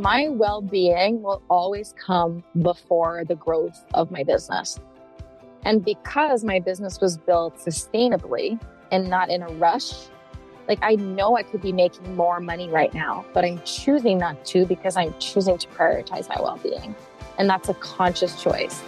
my well being will always come before the growth of my business. And because my business was built sustainably and not in a rush, like I know I could be making more money right now, but I'm choosing not to because I'm choosing to prioritize my well being. And that's a conscious choice.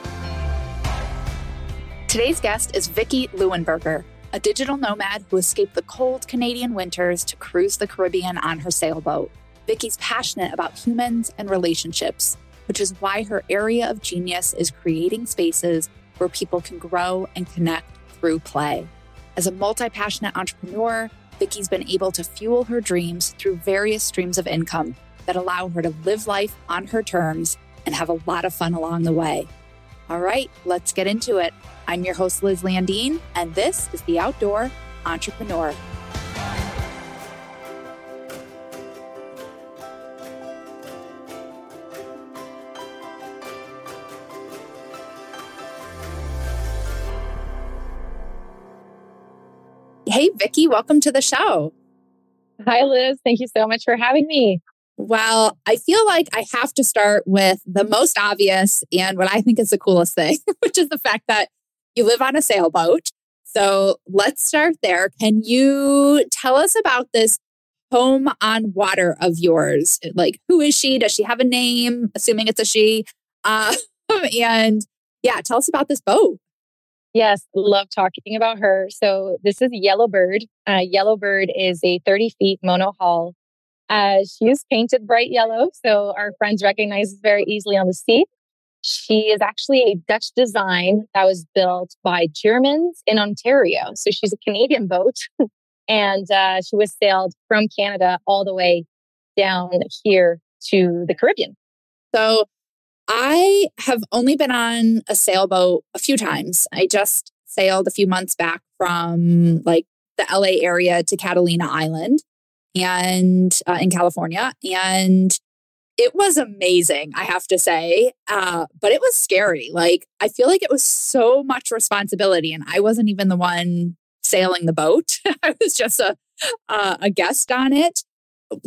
Today's guest is Vickie Leuenberger, a digital nomad who escaped the cold Canadian winters to cruise the Caribbean on her sailboat. Vickie's passionate about humans and relationships, which is why her area of genius is creating spaces where people can grow and connect through play. As a multi passionate entrepreneur, Vickie's been able to fuel her dreams through various streams of income that allow her to live life on her terms and have a lot of fun along the way. All right, let's get into it. I'm your host, Liz Landeen, and this is The Outdoor Entrepreneur. Hey, Vickie, welcome to the show. Hi, Liz. Thank you so much for having me. Well, I feel like I have to start with the most obvious and what I think is the coolest thing, which is the fact that you live on a sailboat. So let's start there. Can you tell us about this home on water of yours? Like, who is she? Does she have a name? Assuming it's a she. Uh, and yeah, tell us about this boat. Yes, love talking about her. So this is Yellowbird. Uh, Yellowbird is a 30 feet monohull. Uh, she is painted bright yellow, so our friends recognize very easily on the sea. She is actually a Dutch design that was built by Germans in Ontario. So she's a Canadian boat, and uh, she was sailed from Canada all the way down here to the Caribbean. So I have only been on a sailboat a few times. I just sailed a few months back from like the LA area to Catalina Island and uh, in California. And it was amazing, I have to say. Uh, but it was scary. Like, I feel like it was so much responsibility, and I wasn't even the one sailing the boat. I was just a, uh, a guest on it.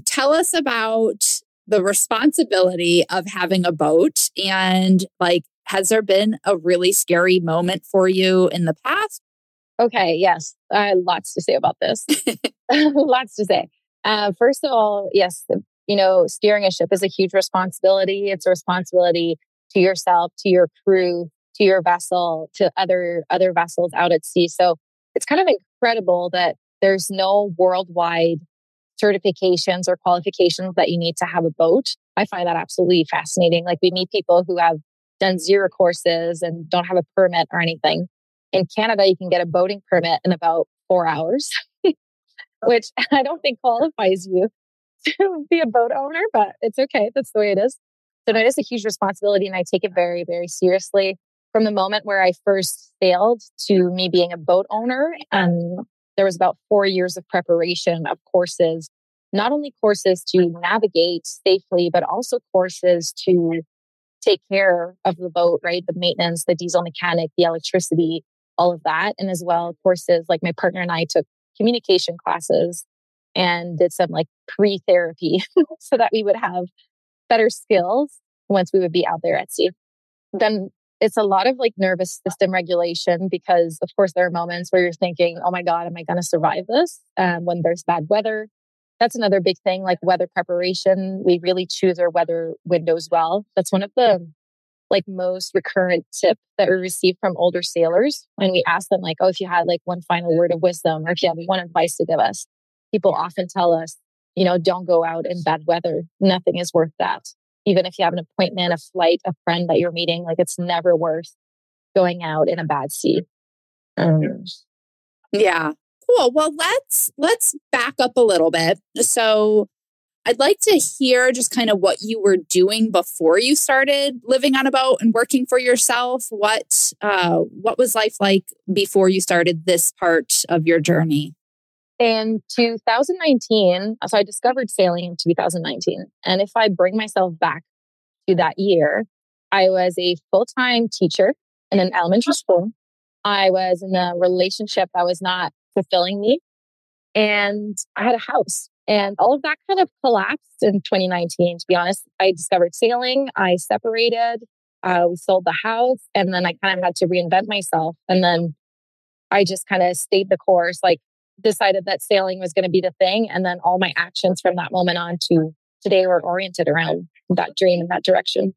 Tell us about the responsibility of having a boat. And like has there been a really scary moment for you in the past? Okay yes. I uh, lots to say about this. Lots to say. Uh, first of all yes you know steering a ship is a huge responsibility. It's a responsibility to yourself to your crew to your vessel to other other vessels out at sea. So it's kind of incredible that there's no worldwide certifications or qualifications that you need to have a boat. I find that absolutely fascinating. Like we meet people who have done zero courses and don't have a permit or anything. In Canada, you can get a boating permit in about four hours, which I don't think qualifies you to be a boat owner, but it's okay. That's the way it is. So it is a huge responsibility and I take it very, very seriously. From the moment where I first sailed to me being a boat owner, and there was about four years of preparation of courses, not only courses to navigate safely, but also courses to take care of the boat, right? The maintenance, the diesel mechanic, the electricity, all of that. And as well, courses like my partner and I took communication classes and did some like pre therapy so that we would have better skills once we would be out there at sea. Then it's a lot of like nervous system regulation because of course there are moments where you're thinking oh my god am i going to survive this? Um, when there's bad weather. That's another big thing like weather preparation. We really choose our weather windows well. That's one of the like most recurrent tip that we receive from older sailors when we ask them like oh if you had like one final word of wisdom or if you have one advice to give us? People often tell us you know don't go out in bad weather. Nothing is worth that even if you have an appointment, a flight, a friend that you're meeting, like it's never worth going out in a bad sea. Um, yeah. Cool. Well, let's let's back up a little bit. So I'd like to hear just kind of what you were doing before you started living on a boat and working for yourself. What uh, what was life like before you started this part of your journey? In 2019, so I discovered sailing in 2019. And if I bring myself back to that year, I was a full time teacher in an elementary school. I was in a relationship that was not fulfilling me. And I had a house And all of that kind of collapsed in 2019, to be honest. I discovered sailing, I separated, uh, we sold the house, and then I kind of had to reinvent myself. And then I just kind of stayed the course, like decided that sailing was going to be the thing. And then all my actions from that moment on to today were oriented around that dream and that direction.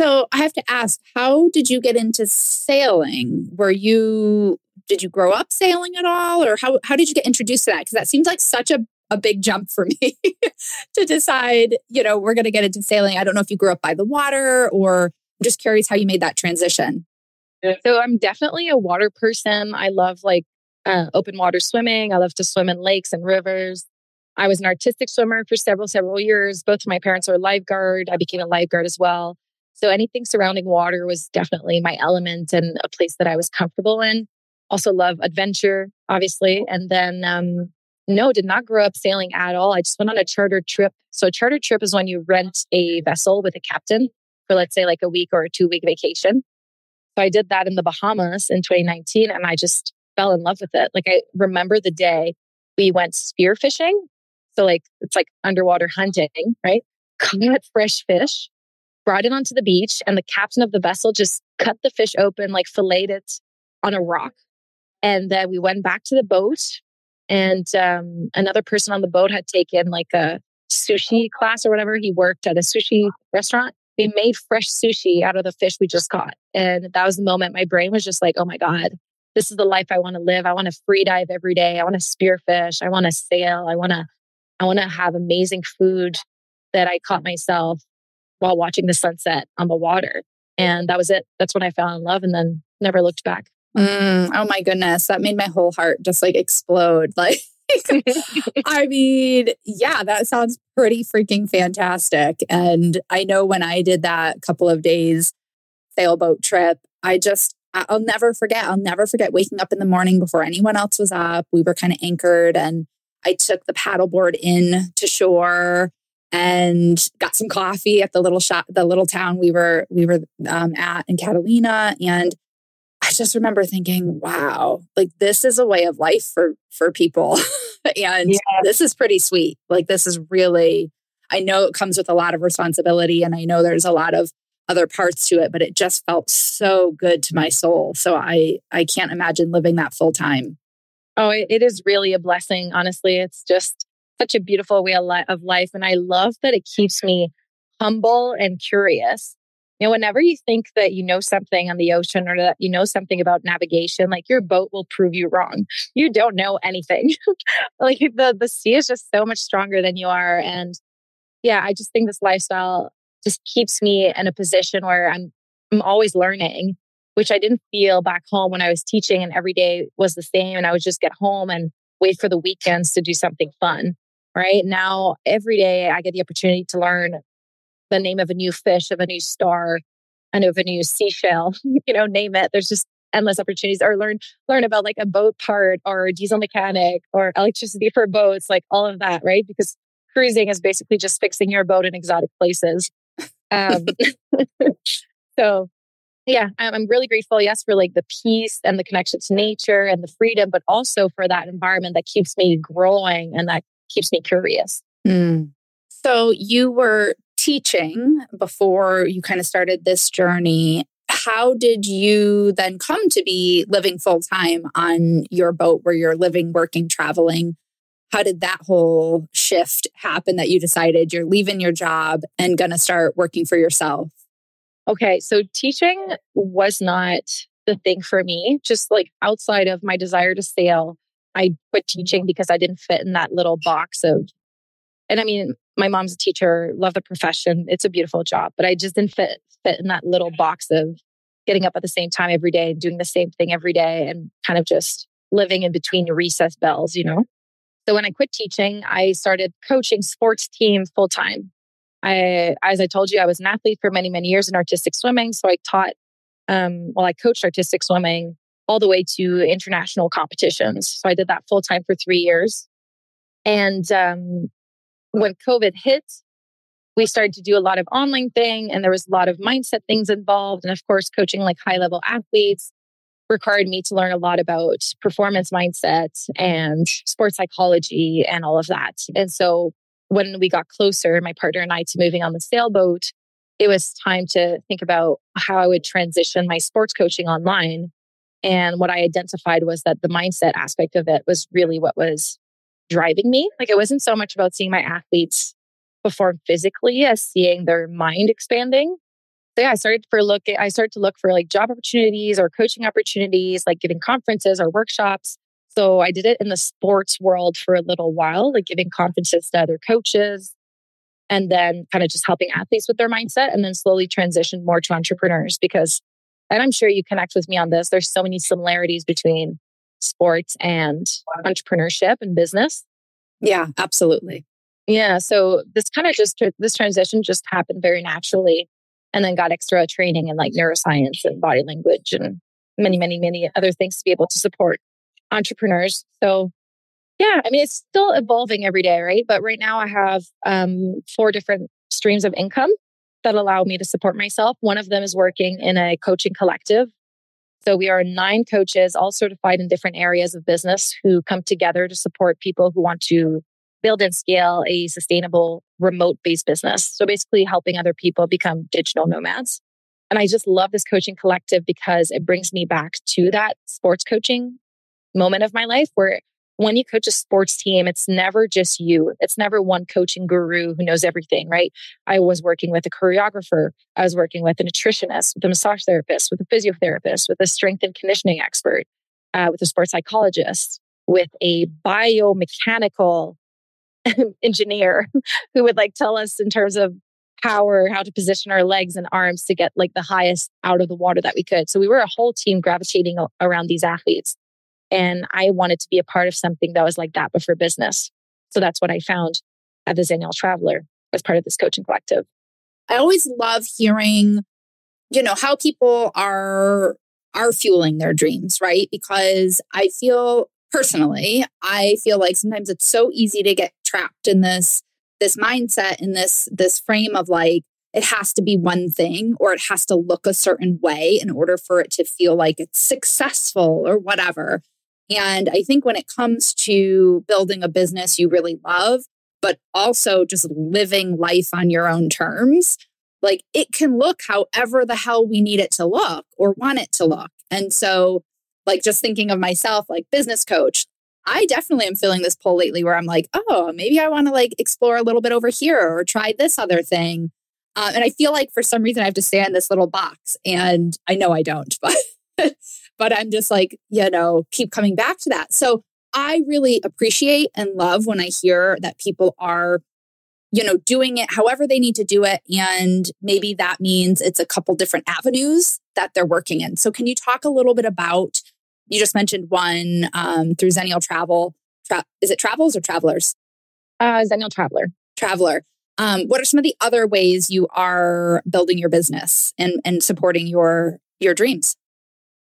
So I have to ask, how did you get into sailing? Were you did you grow up sailing at all or how how did you get introduced to that? Because that seems like such a a big jump for me to decide, you know, we're going to get into sailing. I don't know if you grew up by the water or I'm just curious how you made that transition. So I'm definitely a water person. I love like uh, open water swimming. I love to swim in lakes and rivers. I was an artistic swimmer for several, several years. Both of my parents are lifeguard. I became a lifeguard as well. So anything surrounding water was definitely my element and a place that I was comfortable in. Also love adventure, obviously. And then, um, no, did not grow up sailing at all. I just went on a charter trip. So a charter trip is when you rent a vessel with a captain for let's say like a week or a two week vacation. So I did that in the Bahamas in 2019 and I just fell in love with it. Like I remember the day we went spear fishing. So like it's like underwater hunting, right? Caught fresh fish, brought it onto the beach, and the captain of the vessel just cut the fish open, like filleted it on a rock. And then we went back to the boat, and um, another person on the boat had taken like a sushi class or whatever. He worked at a sushi restaurant. We made fresh sushi out of the fish we just caught. And that was the moment my brain was just like, oh my God, this is the life I want to live. I want to free dive every day. I want to spearfish. I want to sail. I want to, I want to have amazing food that I caught myself while watching the sunset on the water. And that was it. That's when I fell in love and then never looked back. Mm, oh my goodness. That made my whole heart just like explode. Like, I mean, yeah, that sounds pretty freaking fantastic. And I know when I did that couple of days sailboat trip, I just, I'll never forget. I'll never forget waking up in the morning before anyone else was up. We were kind of anchored and I took the paddleboard in to shore and got some coffee at the little shop, the little town we were we were um, at in Catalina, and I just remember thinking, "Wow, like this is a way of life for for people, and yeah. this is pretty sweet. Like this is really." I know it comes with a lot of responsibility, and I know there's a lot of other parts to it, but it just felt so good to my soul. So I I can't imagine living that full time. Oh, it, it is really a blessing. Honestly, it's just such a beautiful way of life. And I love that it keeps me humble and curious. You know, whenever you think that you know something on the ocean or that you know something about navigation, like your boat will prove you wrong. You don't know anything. like the, the sea is just so much stronger than you are. And yeah, I just think this lifestyle just keeps me in a position where I'm I'm always learning, which I didn't feel back home when I was teaching and every day was the same. And I would just get home and wait for the weekends to do something fun right? Now, every day I get the opportunity to learn the name of a new fish, of a new star, and of a new seashell, you know, name it. There's just endless opportunities or learn learn about like a boat part or a diesel mechanic or electricity for boats like all of that right because cruising is basically just fixing your boat in exotic places um, so yeah i'm really grateful yes for like the peace and the connection to nature and the freedom but also for that environment that keeps me growing and that keeps me curious. Mm. So you were teaching before you kind of started this journey. How did you then come to be living full time on your boat where you're living, working, traveling? How did that whole shift happen that you decided you're leaving your job and going to start working for yourself? Okay, so teaching was not the thing for me, just like outside of my desire to sail. I quit teaching because I didn't fit in that little box of, and I mean, my mom's a teacher, love the profession. It's a beautiful job, but I just didn't fit, fit in that little box of getting up at the same time every day and doing the same thing every day and kind of just living in between recess bells, you know? So when I quit teaching, I started coaching sports teams full time. I, as I told you, I was an athlete for many, many years in artistic swimming. So I taught, um, well, I coached artistic swimming all the way to international competitions. So I did that full time for three years. And um, when COVID hit, we started to do a lot of online thing and there was a lot of mindset things involved. And of course, coaching like high level athletes. Required me to learn a lot about performance mindset and sports psychology and all of that. And so when we got closer, my partner and I, to moving on the sailboat, it was time to think about how I would transition my sports coaching online. And what I identified was that the mindset aspect of it was really what was driving me. Like it wasn't so much about seeing my athletes perform physically as seeing their mind expanding. So yeah, I started for look I started to look for like job opportunities or coaching opportunities, like giving conferences or workshops. So I did it in the sports world for a little while, like giving conferences to other coaches and then kind of just helping athletes with their mindset and then slowly transition more to entrepreneurs because and I'm sure you connect with me on this. There's so many similarities between sports and entrepreneurship and business. Yeah, absolutely. Yeah. So this kind of just, this transition just happened very naturally. And then got extra training in like neuroscience and body language and many, many, many other things to be able to support entrepreneurs. So yeah, I mean, it's still evolving every day, right? But right now I have um, four different streams of income that allow me to support myself. One of them is working in a coaching collective so we are nine coaches, all certified in different areas of business, who come together to support people who want to build and scale a sustainable remote based business. So basically helping other people become digital nomads. And I just love this coaching collective because it brings me back to that sports coaching moment of my life where when you coach a sports team, it's never just you. It's never one coaching guru who knows everything, right? I was working with a choreographer. I was working with a nutritionist, with a massage therapist, with a physiotherapist, with a strength and conditioning expert, uh, with a sports psychologist, with a biomechanical engineer who would like tell us in terms of power, how to position our legs and arms to get like the highest out of the water that we could. So we were a whole team gravitating around these athletes. And I wanted to be a part of something that was like that, but for business. So that's what I found at the Zaniel Traveler as part of this coaching collective. I always love hearing, you know, how people are are fueling their dreams, right? Because I feel personally, I feel like sometimes it's so easy to get trapped in this this mindset in this this frame of like it has to be one thing or it has to look a certain way in order for it to feel like it's successful or whatever. And I think when it comes to building a business you really love, but also just living life on your own terms, like it can look however the hell we need it to look or want it to look. And so, like, just thinking of myself, like business coach, I definitely am feeling this pull lately where I'm like, oh, maybe I want to like explore a little bit over here or try this other thing. Uh, and I feel like for some reason I have to stay in this little box. And I know I don't, but but I'm just like, you know, keep coming back to that. So I really appreciate and love when I hear that people are, you know, doing it however they need to do it. And maybe that means it's a couple different avenues that they're working in. So can you talk a little bit about, you just mentioned one um, through Zenial Travel. Tra- is it Travels or Travelers? Uh, Zenial Traveler. Traveler. Um, what are some of the other ways you are building your business and, and supporting your your dreams?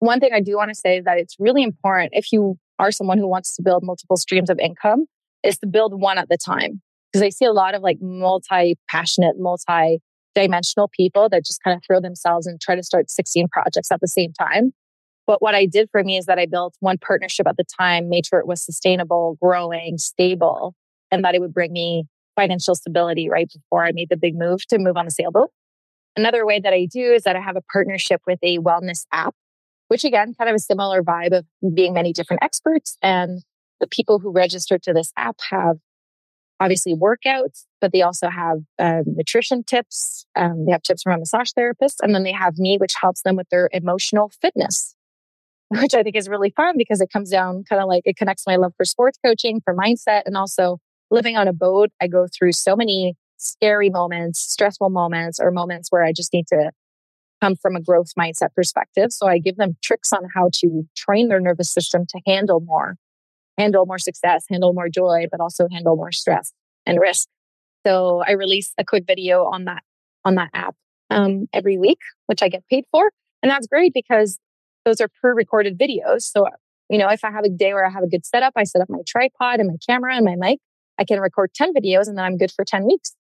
one thing I do want to say is that it's really important if you are someone who wants to build multiple streams of income is to build one at the time. Because I see a lot of like multi passionate, multi dimensional people that just kind of throw themselves and try to start 16 projects at the same time. But what I did for me is that I built one partnership at the time, made sure it was sustainable, growing, stable, and that it would bring me financial stability right before I made the big move to move on the sailboat. Another way that I do is that I have a partnership with a wellness app which again, kind of a similar vibe of being many different experts. And the people who register to this app have obviously workouts, but they also have um, nutrition tips. Um, they have tips from a massage therapist. And then they have me, which helps them with their emotional fitness, which I think is really fun because it comes down kind of like it connects my love for sports coaching, for mindset, and also living on a boat. I go through so many scary moments, stressful moments, or moments where I just need to come from a growth mindset perspective. So I give them tricks on how to train their nervous system to handle more, handle more success, handle more joy, but also handle more stress and risk. So I release a quick video on that on that app um, every week, which I get paid for, and that's great because those are pre-recorded videos. So you know, if I have a day where I have a good setup, I set up my tripod and my camera and my mic. I can record 10 videos and then I'm good for 10 weeks.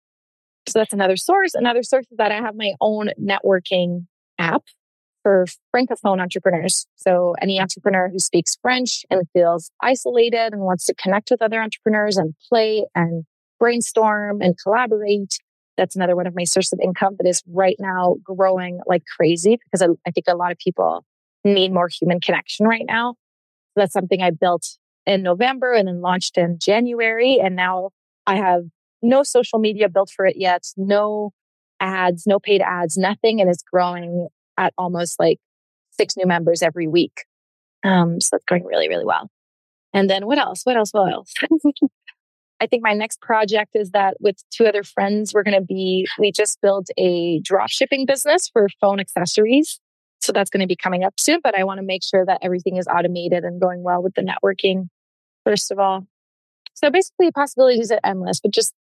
So that's another source. Another source is that I have my own networking app. for francophone entrepreneurs. So any entrepreneur who speaks French and feels isolated and wants to connect with other entrepreneurs and play and brainstorm and collaborate. That's another one of my sources of income that is right now growing like crazy because I, I think a lot of people need more human connection right now. That's something I built in November and then launched in January. And now I have no social media built for it yet, no ads, no paid ads, nothing. And it's growing at almost like six new members every week. Um, so it's going really, really well. And then what else? What else? What else? I think my next project is that with two other friends, we're going to be, we just built a drop shipping business for phone accessories. So that's going to be coming up soon, but I want to make sure that everything is automated and going well with the networking, first of all. So basically, possibilities are endless, but just,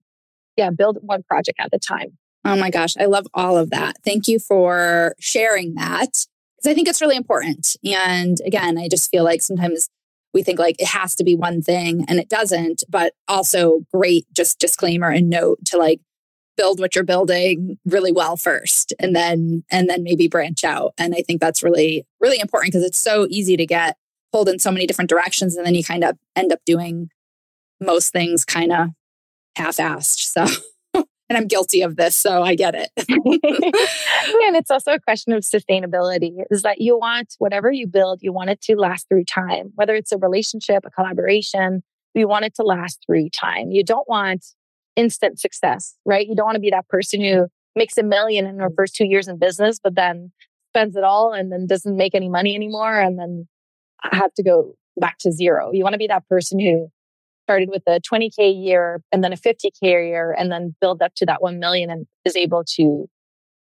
yeah, build one project at a time. Oh my gosh, I love all of that. Thank you for sharing that because I think it's really important. And again, I just feel like sometimes we think like it has to be one thing and it doesn't, but also great just disclaimer and note to like build what you're building really well first and then and then maybe branch out. And I think that's really really important because it's so easy to get pulled in so many different directions and then you kind of end up doing most things kind of half-assed. So and I'm guilty of this, so I get it. and it's also a question of sustainability is that you want whatever you build, you want it to last through time, whether it's a relationship, a collaboration, you want it to last through time. You don't want instant success, right? You don't want to be that person who makes a million in their mm. first two years in business, but then spends it all and then doesn't make any money anymore and then have to go back to zero. You want to be that person who started with a 20K a year and then a 50K a year and then build up to that 1 million and is able to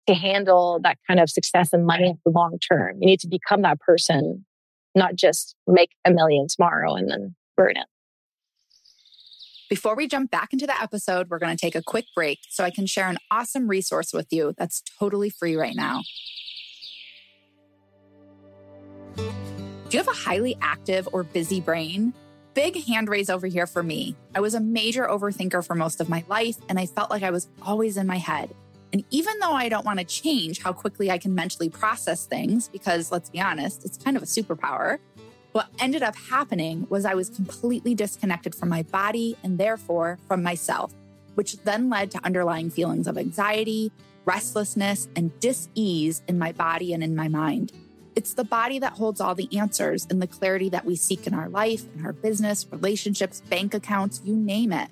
to handle that kind of success and money for long term. You need to become that person, not just make a million tomorrow and then burn it. Before we jump back into the episode, we're going to take a quick break so I can share an awesome resource with you that's totally free right now. Do you have a highly active or busy brain? Big hand raise over here for me. I was a major overthinker for most of my life, and I felt like I was always in my head. And even though I don't want to change how quickly I can mentally process things, because let's be honest, it's kind of a superpower, what ended up happening was I was completely disconnected from my body and therefore from myself, which then led to underlying feelings of anxiety, restlessness, and dis ease in my body and in my mind. It's the body that holds all the answers and the clarity that we seek in our life, in our business, relationships, bank accounts, you name it.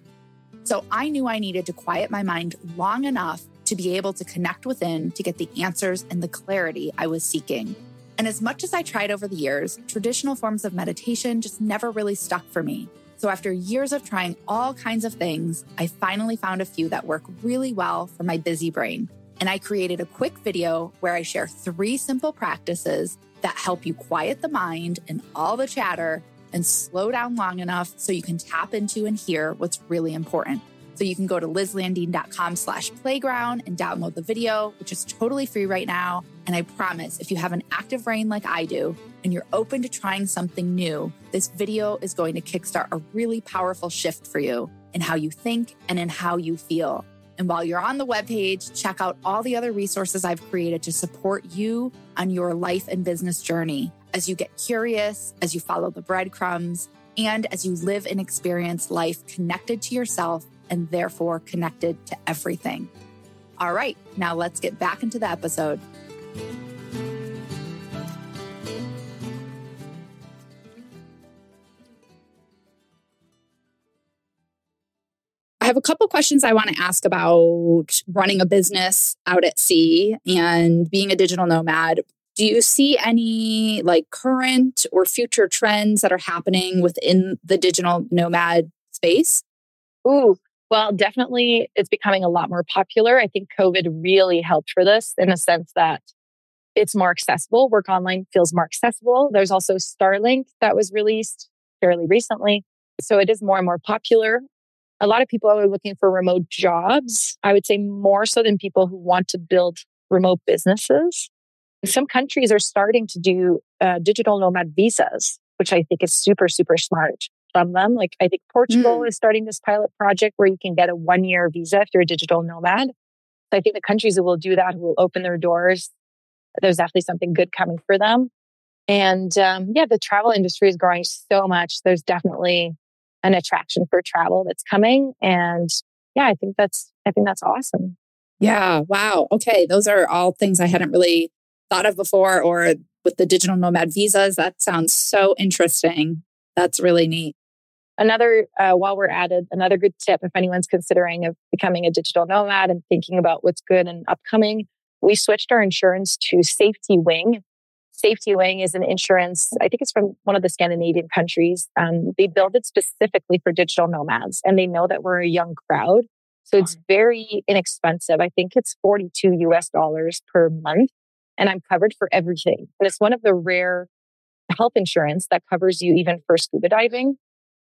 So I knew I needed to quiet my mind long enough to be able to connect within to get the answers and the clarity I was seeking. And as much as I tried over the years, traditional forms of meditation just never really stuck for me. So after years of trying all kinds of things, I finally found a few that work really well for my busy brain. And I created a quick video where I share three simple practices that help you quiet the mind and all the chatter and slow down long enough so you can tap into and hear what's really important. So you can go to lizlandeen.com slash playground and download the video, which is totally free right now. And I promise if you have an active brain like I do and you're open to trying something new, this video is going to kickstart a really powerful shift for you in how you think and in how you feel. And while you're on the webpage, check out all the other resources I've created to support you on your life and business journey as you get curious, as you follow the breadcrumbs, and as you live and experience life connected to yourself and therefore connected to everything. All right, now let's get back into the episode. I have a couple questions I want to ask about running a business out at sea and being a digital nomad. Do you see any like current or future trends that are happening within the digital nomad space? Ooh, well, definitely it's becoming a lot more popular. I think COVID really helped for this in the sense that it's more accessible. Work online feels more accessible. There's also Starlink that was released fairly recently. So it is more and more popular a lot of people are looking for remote jobs. I would say more so than people who want to build remote businesses. Some countries are starting to do uh, digital nomad visas, which I think is super, super smart from them. Like I think Portugal mm. is starting this pilot project where you can get a one year visa if you're a digital nomad. So I think the countries that will do that who will open their doors there's definitely something good coming for them. And um, yeah, the travel industry is growing so much. There's definitely an attraction for travel that's coming. And yeah, I think that's, I think that's awesome. Yeah. Wow. Okay. Those are all things I hadn't really thought of before or with the digital nomad visas. That sounds so interesting. That's really neat. Another, uh, while we're at it, another good tip if anyone's considering of becoming a digital nomad and thinking about what's good and upcoming, we switched our insurance to Safety Wing. Safety Wing is an insurance, I think it's from one of the Scandinavian countries. Um, they build it specifically for digital nomads and they know that we're a young crowd. So it's very inexpensive. I think it's 42 US dollars per month and I'm covered for everything. And it's one of the rare health insurance that covers you even for scuba diving.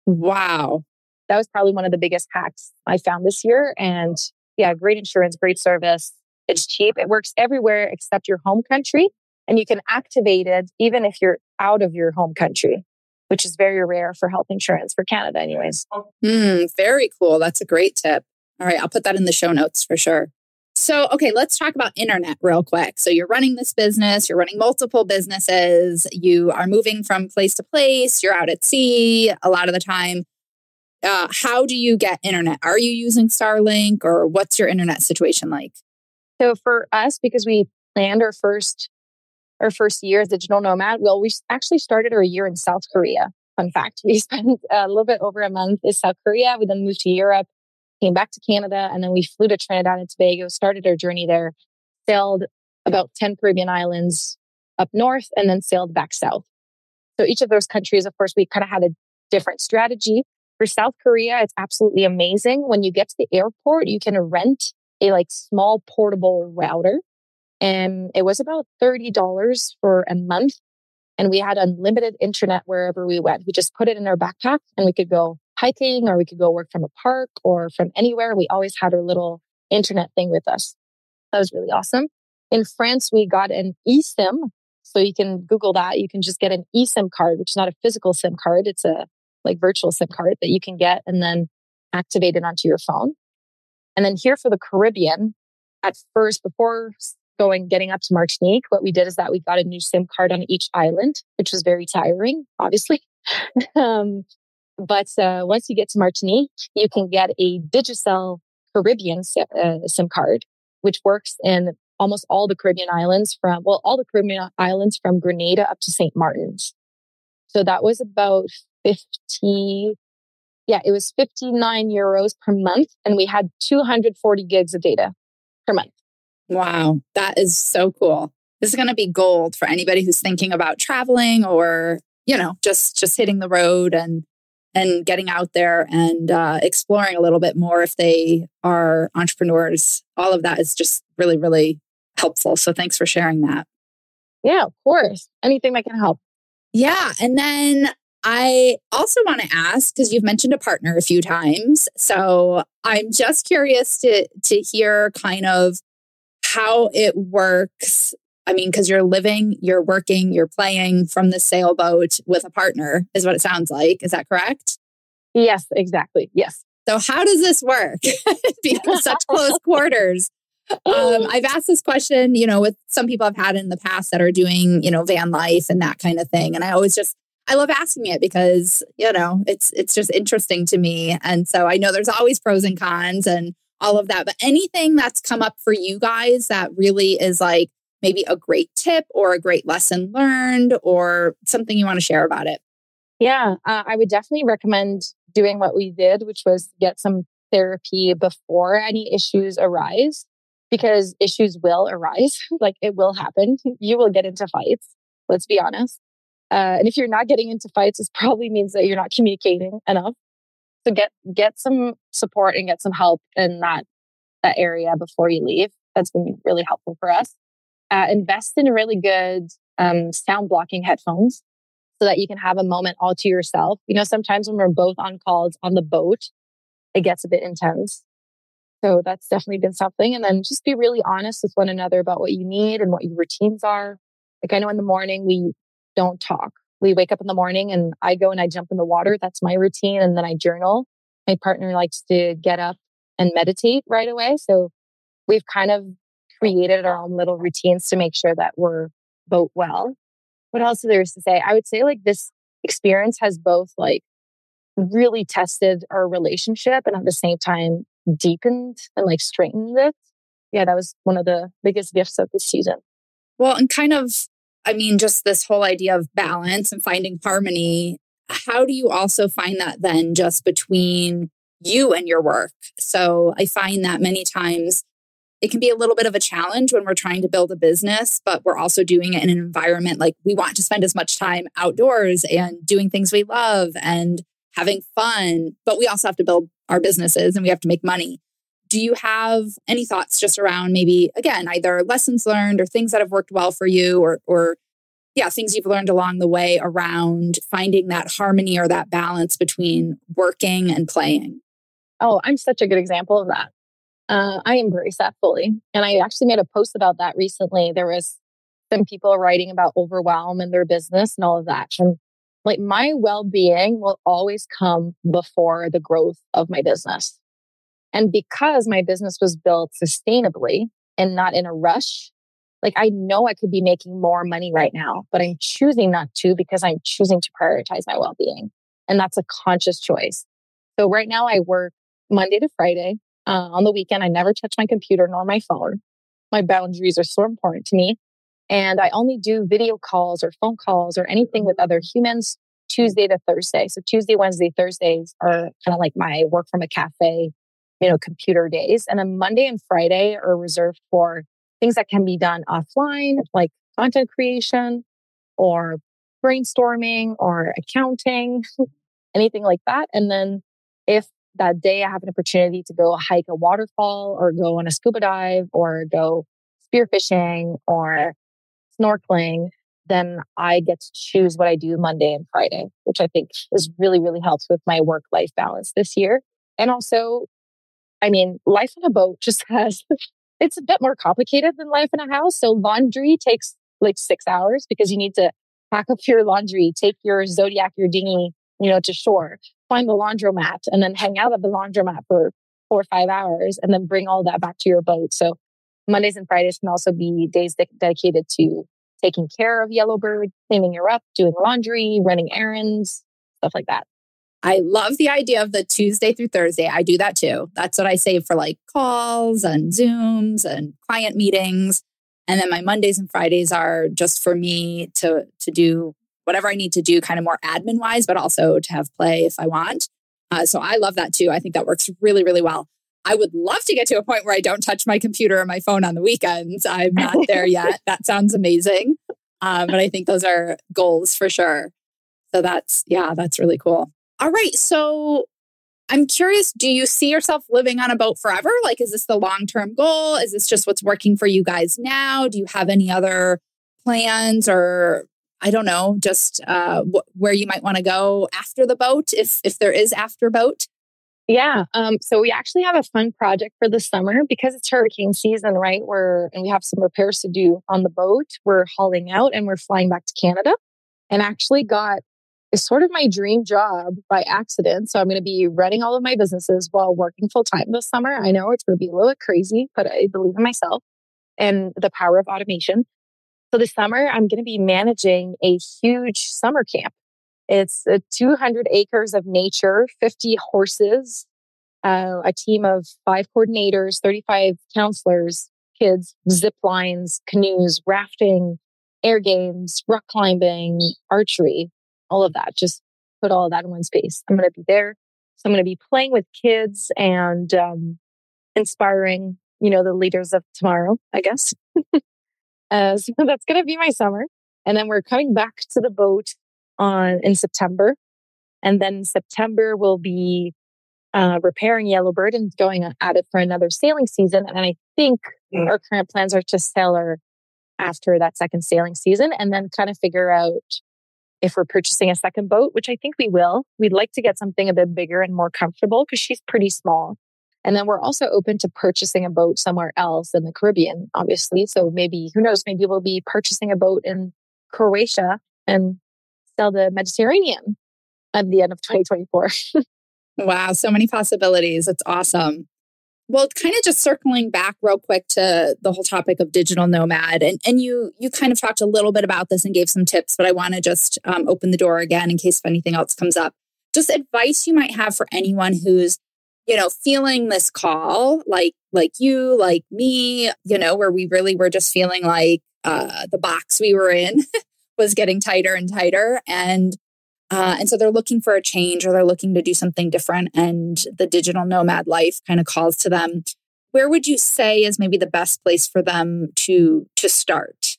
Wow. That was probably one of the biggest hacks I found this year. And yeah, great insurance, great service. It's cheap. It works everywhere except your home country. And you can activate it even if you're out of your home country, which is very rare for health insurance for Canada, anyways. Mm, very cool. That's a great tip. All right. I'll put that in the show notes for sure. So, okay, let's talk about internet real quick. So, you're running this business, you're running multiple businesses, you are moving from place to place, you're out at sea a lot of the time. Uh, how do you get internet? Are you using Starlink or what's your internet situation like? So, for us, because we planned our first our first year as digital nomad, well, we actually started our year in South Korea. Fun fact: we spent a little bit over a month in South Korea. We then moved to Europe came back to Canada, and then we flew to Trinidad and Tobago, started our journey there, sailed about 10 Caribbean islands up north, and then sailed back south. So each of those countries, of course, we kind of had a different strategy. For South Korea, it's absolutely amazing. When you get to the airport, you can rent a like small portable router. And it was about $30 for a month. And we had unlimited internet wherever we went. We just put it in our backpack and we could go hiking or we could go work from a park or from anywhere. We always had our little internet thing with us. That was really awesome. In France, we got an eSIM. So you can Google that. You can just get an eSIM card, which is not a physical SIM card. It's a like virtual SIM card that you can get and then activate it onto your phone. And then here for the Caribbean, at first, before going, getting up to Martinique, what we did is that we got a new SIM card on each island, which was very tiring, obviously. um, but uh, once you get to Martinique, you can get a Digicel Caribbean uh, SIM card, which works in almost all the Caribbean islands from, well, all the Caribbean islands from Grenada up to St. Martin's. So that was about 50, yeah, it was 59 euros per month. And we had 240 gigs of data per month. Wow. That is so cool. This is going to be gold for anybody who's thinking about traveling or, you know, just, just hitting the road and and getting out there and uh, exploring a little bit more if they are entrepreneurs. All of that is just really, really helpful. So thanks for sharing that. Yeah, of course. Anything that can help. Yeah. And then I also want to ask because you've mentioned a partner a few times. So I'm just curious to to hear kind of how it works I mean, because you're living, you're working, you're playing from the sailboat with a partner, is what it sounds like. Is that correct? Yes, exactly. Yes. So, how does this work? Being such close quarters. Um, I've asked this question, you know, with some people I've had in the past that are doing, you know, van life and that kind of thing. And I always just, I love asking it because, you know, it's it's just interesting to me. And so I know there's always pros and cons and all of that. But anything that's come up for you guys that really is like, maybe a great tip or a great lesson learned or something you want to share about it? Yeah, uh, I would definitely recommend doing what we did, which was get some therapy before any issues arise because issues will arise. like it will happen. You will get into fights. Let's be honest. Uh, and if you're not getting into fights, it probably means that you're not communicating enough. So get get some support and get some help in that that area before you leave. That's been really helpful for us uh, invest in a really good um, sound blocking headphones so that you can have a moment all to yourself. You know, sometimes when we're both on calls on the boat, it gets a bit intense. So that's definitely been something. And then just be really honest with one another about what you need and what your routines are. Like I know in the morning we don't talk. We wake up in the morning and I go and I jump in the water. That's my routine. And then I journal. My partner likes to get up and meditate right away. So we've kind of created our own little routines to make sure that we're boat well. What else is there to say? I would say like this experience has both like really tested our relationship and at the same time deepened and like strengthened it. Yeah, that was one of the biggest gifts of this season. Well, and kind of, I mean, just this whole idea of balance and finding harmony. How do you also find that then just between you and your work? So I find that many times it can be a little bit of a challenge when we're trying to build a business, but we're also doing it in an environment like we want to spend as much time outdoors and doing things we love and having fun, but we also have to build our businesses and we have to make money. Do you have any thoughts just around maybe again either lessons learned or things that have worked well for you or or yeah, things you've learned along the way around finding that harmony or that balance between working and playing? Oh, I'm such a good example of that. Uh, I embrace that fully. And I actually made a post about that recently. There was some people writing about overwhelm in their business and all of that. And like my well being will always come before the growth of my business. And because my business was built sustainably and not in a rush, like I know I could be making more money right now, but I'm choosing not to because I'm choosing to prioritize my well being. And that's a conscious choice. So right now I work Monday to Friday. Uh, on the weekend, I never touch my computer nor my phone. My boundaries are so important to me. And I only do video calls or phone calls or anything with other humans Tuesday to Thursday. So Tuesday, Wednesday, Thursdays are kind of like my work from a cafe, you know, computer days. And then Monday and Friday are reserved for things that can be done offline, like content creation or brainstorming or accounting, anything like that. And then if that day I have an opportunity to go hike a waterfall or go on a scuba dive or go spearfishing or snorkeling, then I get to choose what I do Monday and Friday, which I think is really, really helps with my work life balance this year. And also, I mean, life in a boat just has, it's a bit more complicated than life in a house. So laundry takes like six hours because you need to pack up your laundry, take your Zodiac, your dinghy, you know, to shore, find the laundromat and then hang out at the laundromat for four or five hours and then bring all that back to your boat. So Mondays and Fridays can also be days de- dedicated to taking care of Yellowbird, cleaning her up, doing laundry, running errands, stuff like that. I love the idea of the Tuesday through Thursday. I do that too. That's what I save for like calls and Zooms and client meetings. And then my Mondays and Fridays are just for me to to do whatever I need to do, kind of more admin wise, but also to have play if I want. Uh, so I love that too. I think that works really, really well. I would love to get to a point where I don't touch my computer or my phone on the weekends. I'm not there yet. that sounds amazing. Um, but I think those are goals for sure. So that's, yeah, that's really cool. All right. So I'm curious do you see yourself living on a boat forever? Like, is this the long term goal? Is this just what's working for you guys now? Do you have any other plans or I don't know, just uh, wh- where you might want to go after the boat, if if there is after boat? Yeah. Um, so we actually have a fun project for the summer because it's hurricane season, right? We're and we have some repairs to do on the boat. We're hauling out and we're flying back to Canada. And actually got is sort of my dream job by accident. So I'm going to be running all of my businesses while working full time this summer. I know it's going to be a little crazy, but I believe in myself and the power of automation. So this summer, I'm going to be managing a huge summer camp it's 200 acres of nature, 50 horses, uh, a team of five coordinators, 35 counselors, kids, zip lines, canoes, rafting, air games, rock climbing, archery, all of that. Just put all of that in one space. I'm going to be there. So I'm going to be playing with kids and um, inspiring, you know, the leaders of tomorrow, I guess. uh, so that's going to be my summer. And then we're coming back to the boat on in September. And then September will be uh, repairing Yellowbird and going at it for another sailing season. And I think mm. our current plans are to sail her after that second sailing season and then kind of figure out if we're purchasing a second boat, which I think we will. We'd like to get something a bit bigger and more comfortable because she's pretty small. And then we're also open to purchasing a boat somewhere else in the Caribbean, obviously. So maybe, who knows, maybe we'll be purchasing a boat in Croatia and sail the Mediterranean at the end of 2024. wow, so many possibilities. It's awesome. Well, kind of just circling back real quick to the whole topic of digital nomad, and and you you kind of talked a little bit about this and gave some tips, but I want to just um, open the door again in case if anything else comes up. Just advice you might have for anyone who's you know feeling this call, like like you, like me, you know, where we really were just feeling like uh, the box we were in was getting tighter and tighter, and uh, and so they're looking for a change or they're looking to do something different. And the digital nomad life kind of calls to them. Where would you say is maybe the best place for them to to start?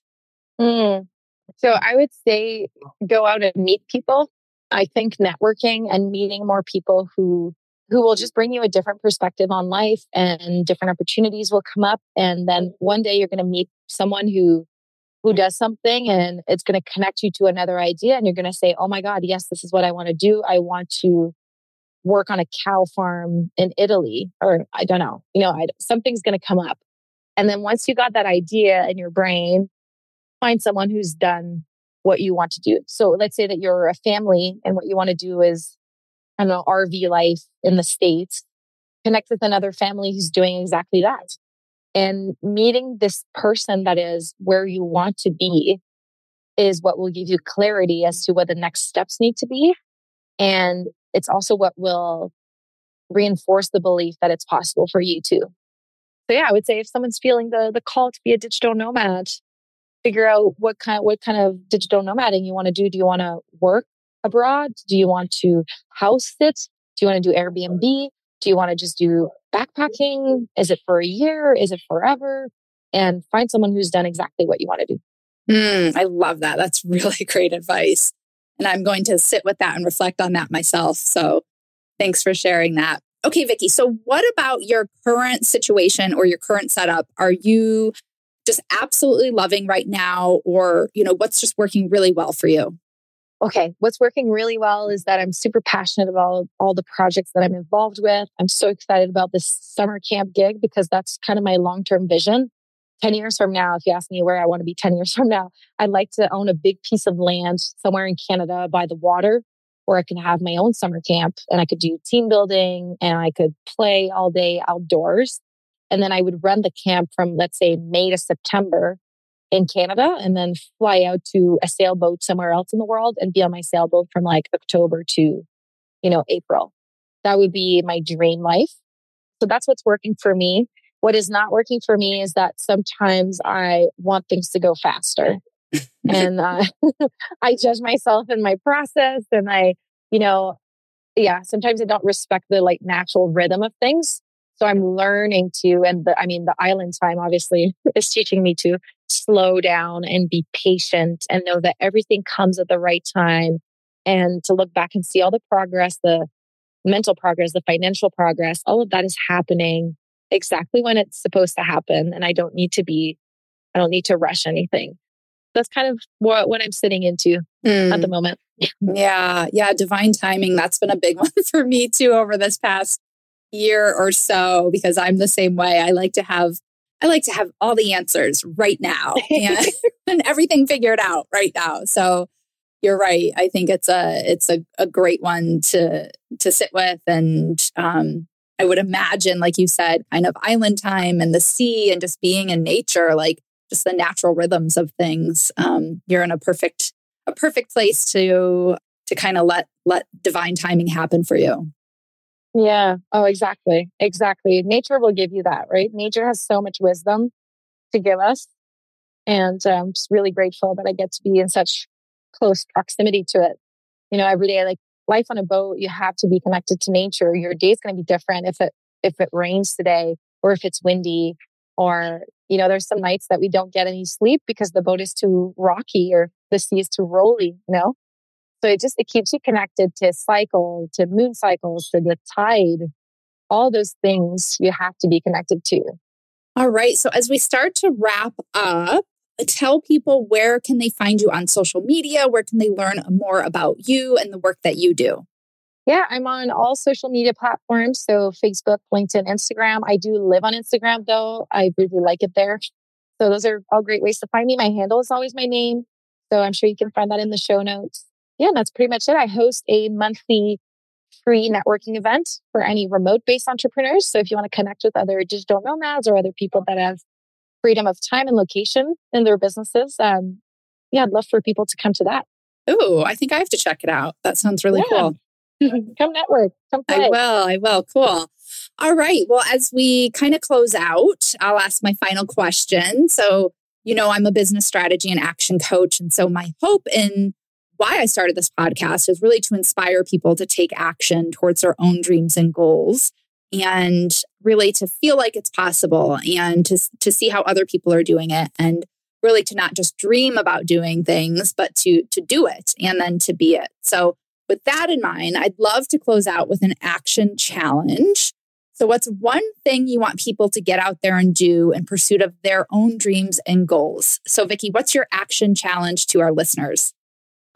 Mm. So I would say go out and meet people. I think networking and meeting more people who who will just bring you a different perspective on life and different opportunities will come up. And then one day you're going to meet someone who who does something and it's going to connect you to another idea and you're going to say oh my god yes this is what i want to do i want to work on a cow farm in italy or i don't know you know I, something's going to come up and then once you got that idea in your brain find someone who's done what you want to do so let's say that you're a family and what you want to do is know rv life in the states connect with another family who's doing exactly that and meeting this person that is where you want to be is what will give you clarity as to what the next steps need to be. And it's also what will reinforce the belief that it's possible for you too. So yeah, I would say if someone's feeling the the call to be a digital nomad, figure out what kind what kind of digital nomading you want to do. Do you want to work abroad? Do you want to house sit? Do you want to do Airbnb? Do you want to just do backpacking? Is it for a year? Is it forever? And find someone who's done exactly what you want to do. Mm, I love that. That's really great advice. And I'm going to sit with that and reflect on that myself. So thanks for sharing that. Okay, Vickie. So what about your current situation or your current setup? Are you just absolutely loving right now? Or, you know, what's just working really well for you? Okay, what's working really well is that I'm super passionate about all the projects that I'm involved with. I'm so excited about this summer camp gig because that's kind of my long term vision. 10 years from now, if you ask me where I want to be 10 years from now, I'd like to own a big piece of land somewhere in Canada by the water where I can have my own summer camp and I could do team building and I could play all day outdoors. And then I would run the camp from, let's say, May to September in Canada and then fly out to a sailboat somewhere else in the world and be on my sailboat from like October to, you know, April. That would be my dream life. So that's what's working for me. What is not working for me is that sometimes I want things to go faster. and uh, I judge myself in my process and I, you know, yeah, sometimes I don't respect the like natural rhythm of things. So I'm learning to, and the, I mean, the island time obviously is teaching me to slow down and be patient and know that everything comes at the right time and to look back and see all the progress, the mental progress, the financial progress, all of that is happening exactly when it's supposed to happen. And I don't need to be, I don't need to rush anything. That's kind of what, what I'm sitting into mm. at the hmm. moment. yeah. Yeah. Divine timing. That's been a big one for me too over this past year or so because I'm the same way. I like to have I like to have all the answers right now and, and everything figured out right now. So you're right. I think it's a it's a, a great one to to sit with and um I would imagine, like you said, kind of island time and the sea and just being in nature, like just the natural rhythms of things. Um, you're in a perfect a perfect place to to kind of let let divine timing happen for you. Yeah. Oh, exactly. Exactly. Nature will give you that, right? Nature has so much wisdom to give us. And I'm um, just really grateful that I get to be in such close proximity to it. You know, every day, like life on a boat, you have to be connected to nature. Your day is going to be different if it, if it rains today or if it's windy or, you know, there's some nights that we don't get any sleep because the boat is too rocky or the sea is too rolly, you know? So it just it keeps you connected to cycle, to moon cycles, to the tide, all those things you have to be connected to. All right. So as we start to wrap up, tell people where can they find you on social media? Where can they learn more about you and the work that you do? Yeah, I'm on all social media platforms. So Facebook, LinkedIn, Instagram. I do live on Instagram though. I really like it there. So those are all great ways to find me. My handle is always my name. So I'm sure you can find that in the show notes yeah, that's pretty much it. I host a monthly free networking event for any remote based entrepreneurs. So if you want to connect with other digital nomads or other people that have freedom of time and location in their businesses, um, yeah, I'd love for people to come to that. Oh, I think I have to check it out. That sounds really yeah. cool. come network. Come play. I will. I will. Cool. All right. Well, as we kind of close out, I'll ask my final question. So, you know, I'm a business strategy and action coach. And so my hope in why I started this podcast is really to inspire people to take action towards their own dreams and goals and really to feel like it's possible and to, to see how other people are doing it and really to not just dream about doing things but to to do it and then to be it. So with that in mind i'd love to close out with an action challenge. So what's one thing you want people to get out there and do in pursuit of their own dreams and goals? So Vickie what's your action challenge to our listeners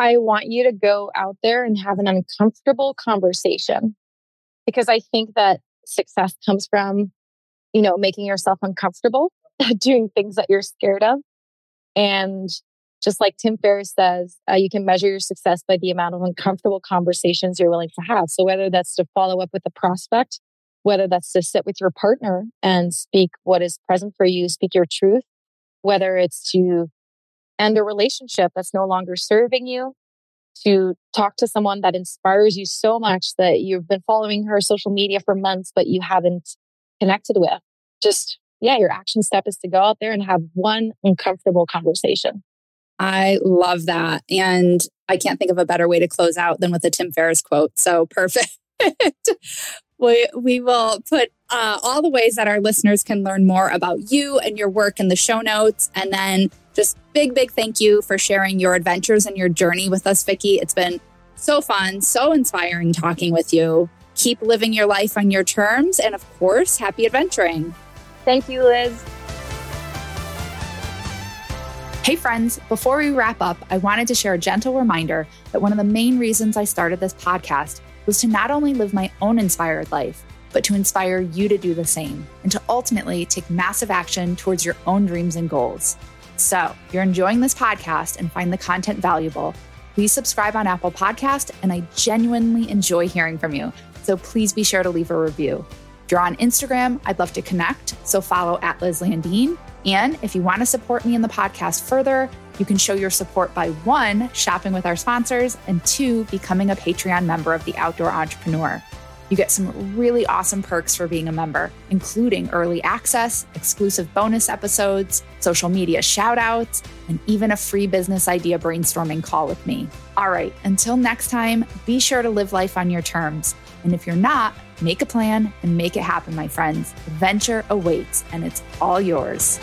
I want you to go out there and have an uncomfortable conversation because I think that success comes from, you know, making yourself uncomfortable, doing things that you're scared of. And just like Tim Ferriss says, uh, you can measure your success by the amount of uncomfortable conversations you're willing to have. So whether that's to follow up with a prospect, whether that's to sit with your partner and speak what is present for you, speak your truth, whether it's to end a relationship that's no longer serving you, to talk to someone that inspires you so much that you've been following her social media for months, but you haven't connected with. Just, yeah, your action step is to go out there and have one uncomfortable conversation. I love that. And I can't think of a better way to close out than with a Tim Ferriss quote. So perfect. we, we will put uh, all the ways that our listeners can learn more about you and your work in the show notes. And then just big, big thank you for sharing your adventures and your journey with us, Vickie. It's been so fun, so inspiring talking with you. Keep living your life on your terms. And of course, happy adventuring. Thank you, Liz. Hey, friends, before we wrap up, I wanted to share a gentle reminder that one of the main reasons I started this podcast was to not only live my own inspired life, but to inspire you to do the same and to ultimately take massive action towards your own dreams and goals. So, if you're enjoying this podcast and find the content valuable, please subscribe on Apple Podcast, and I genuinely enjoy hearing from you. So please be sure to leave a review. If you're on Instagram, I'd love to connect, so follow at Liz Landeen. And if you want to support me in the podcast further, you can show your support by one, shopping with our sponsors, and two, becoming a Patreon member of the Outdoor Entrepreneur. You get some really awesome perks for being a member, including early access, exclusive bonus episodes, social media shout outs, and even a free business idea brainstorming call with me. All right, until next time, be sure to live life on your terms. And if you're not, make a plan and make it happen, my friends. Adventure awaits, and it's all yours.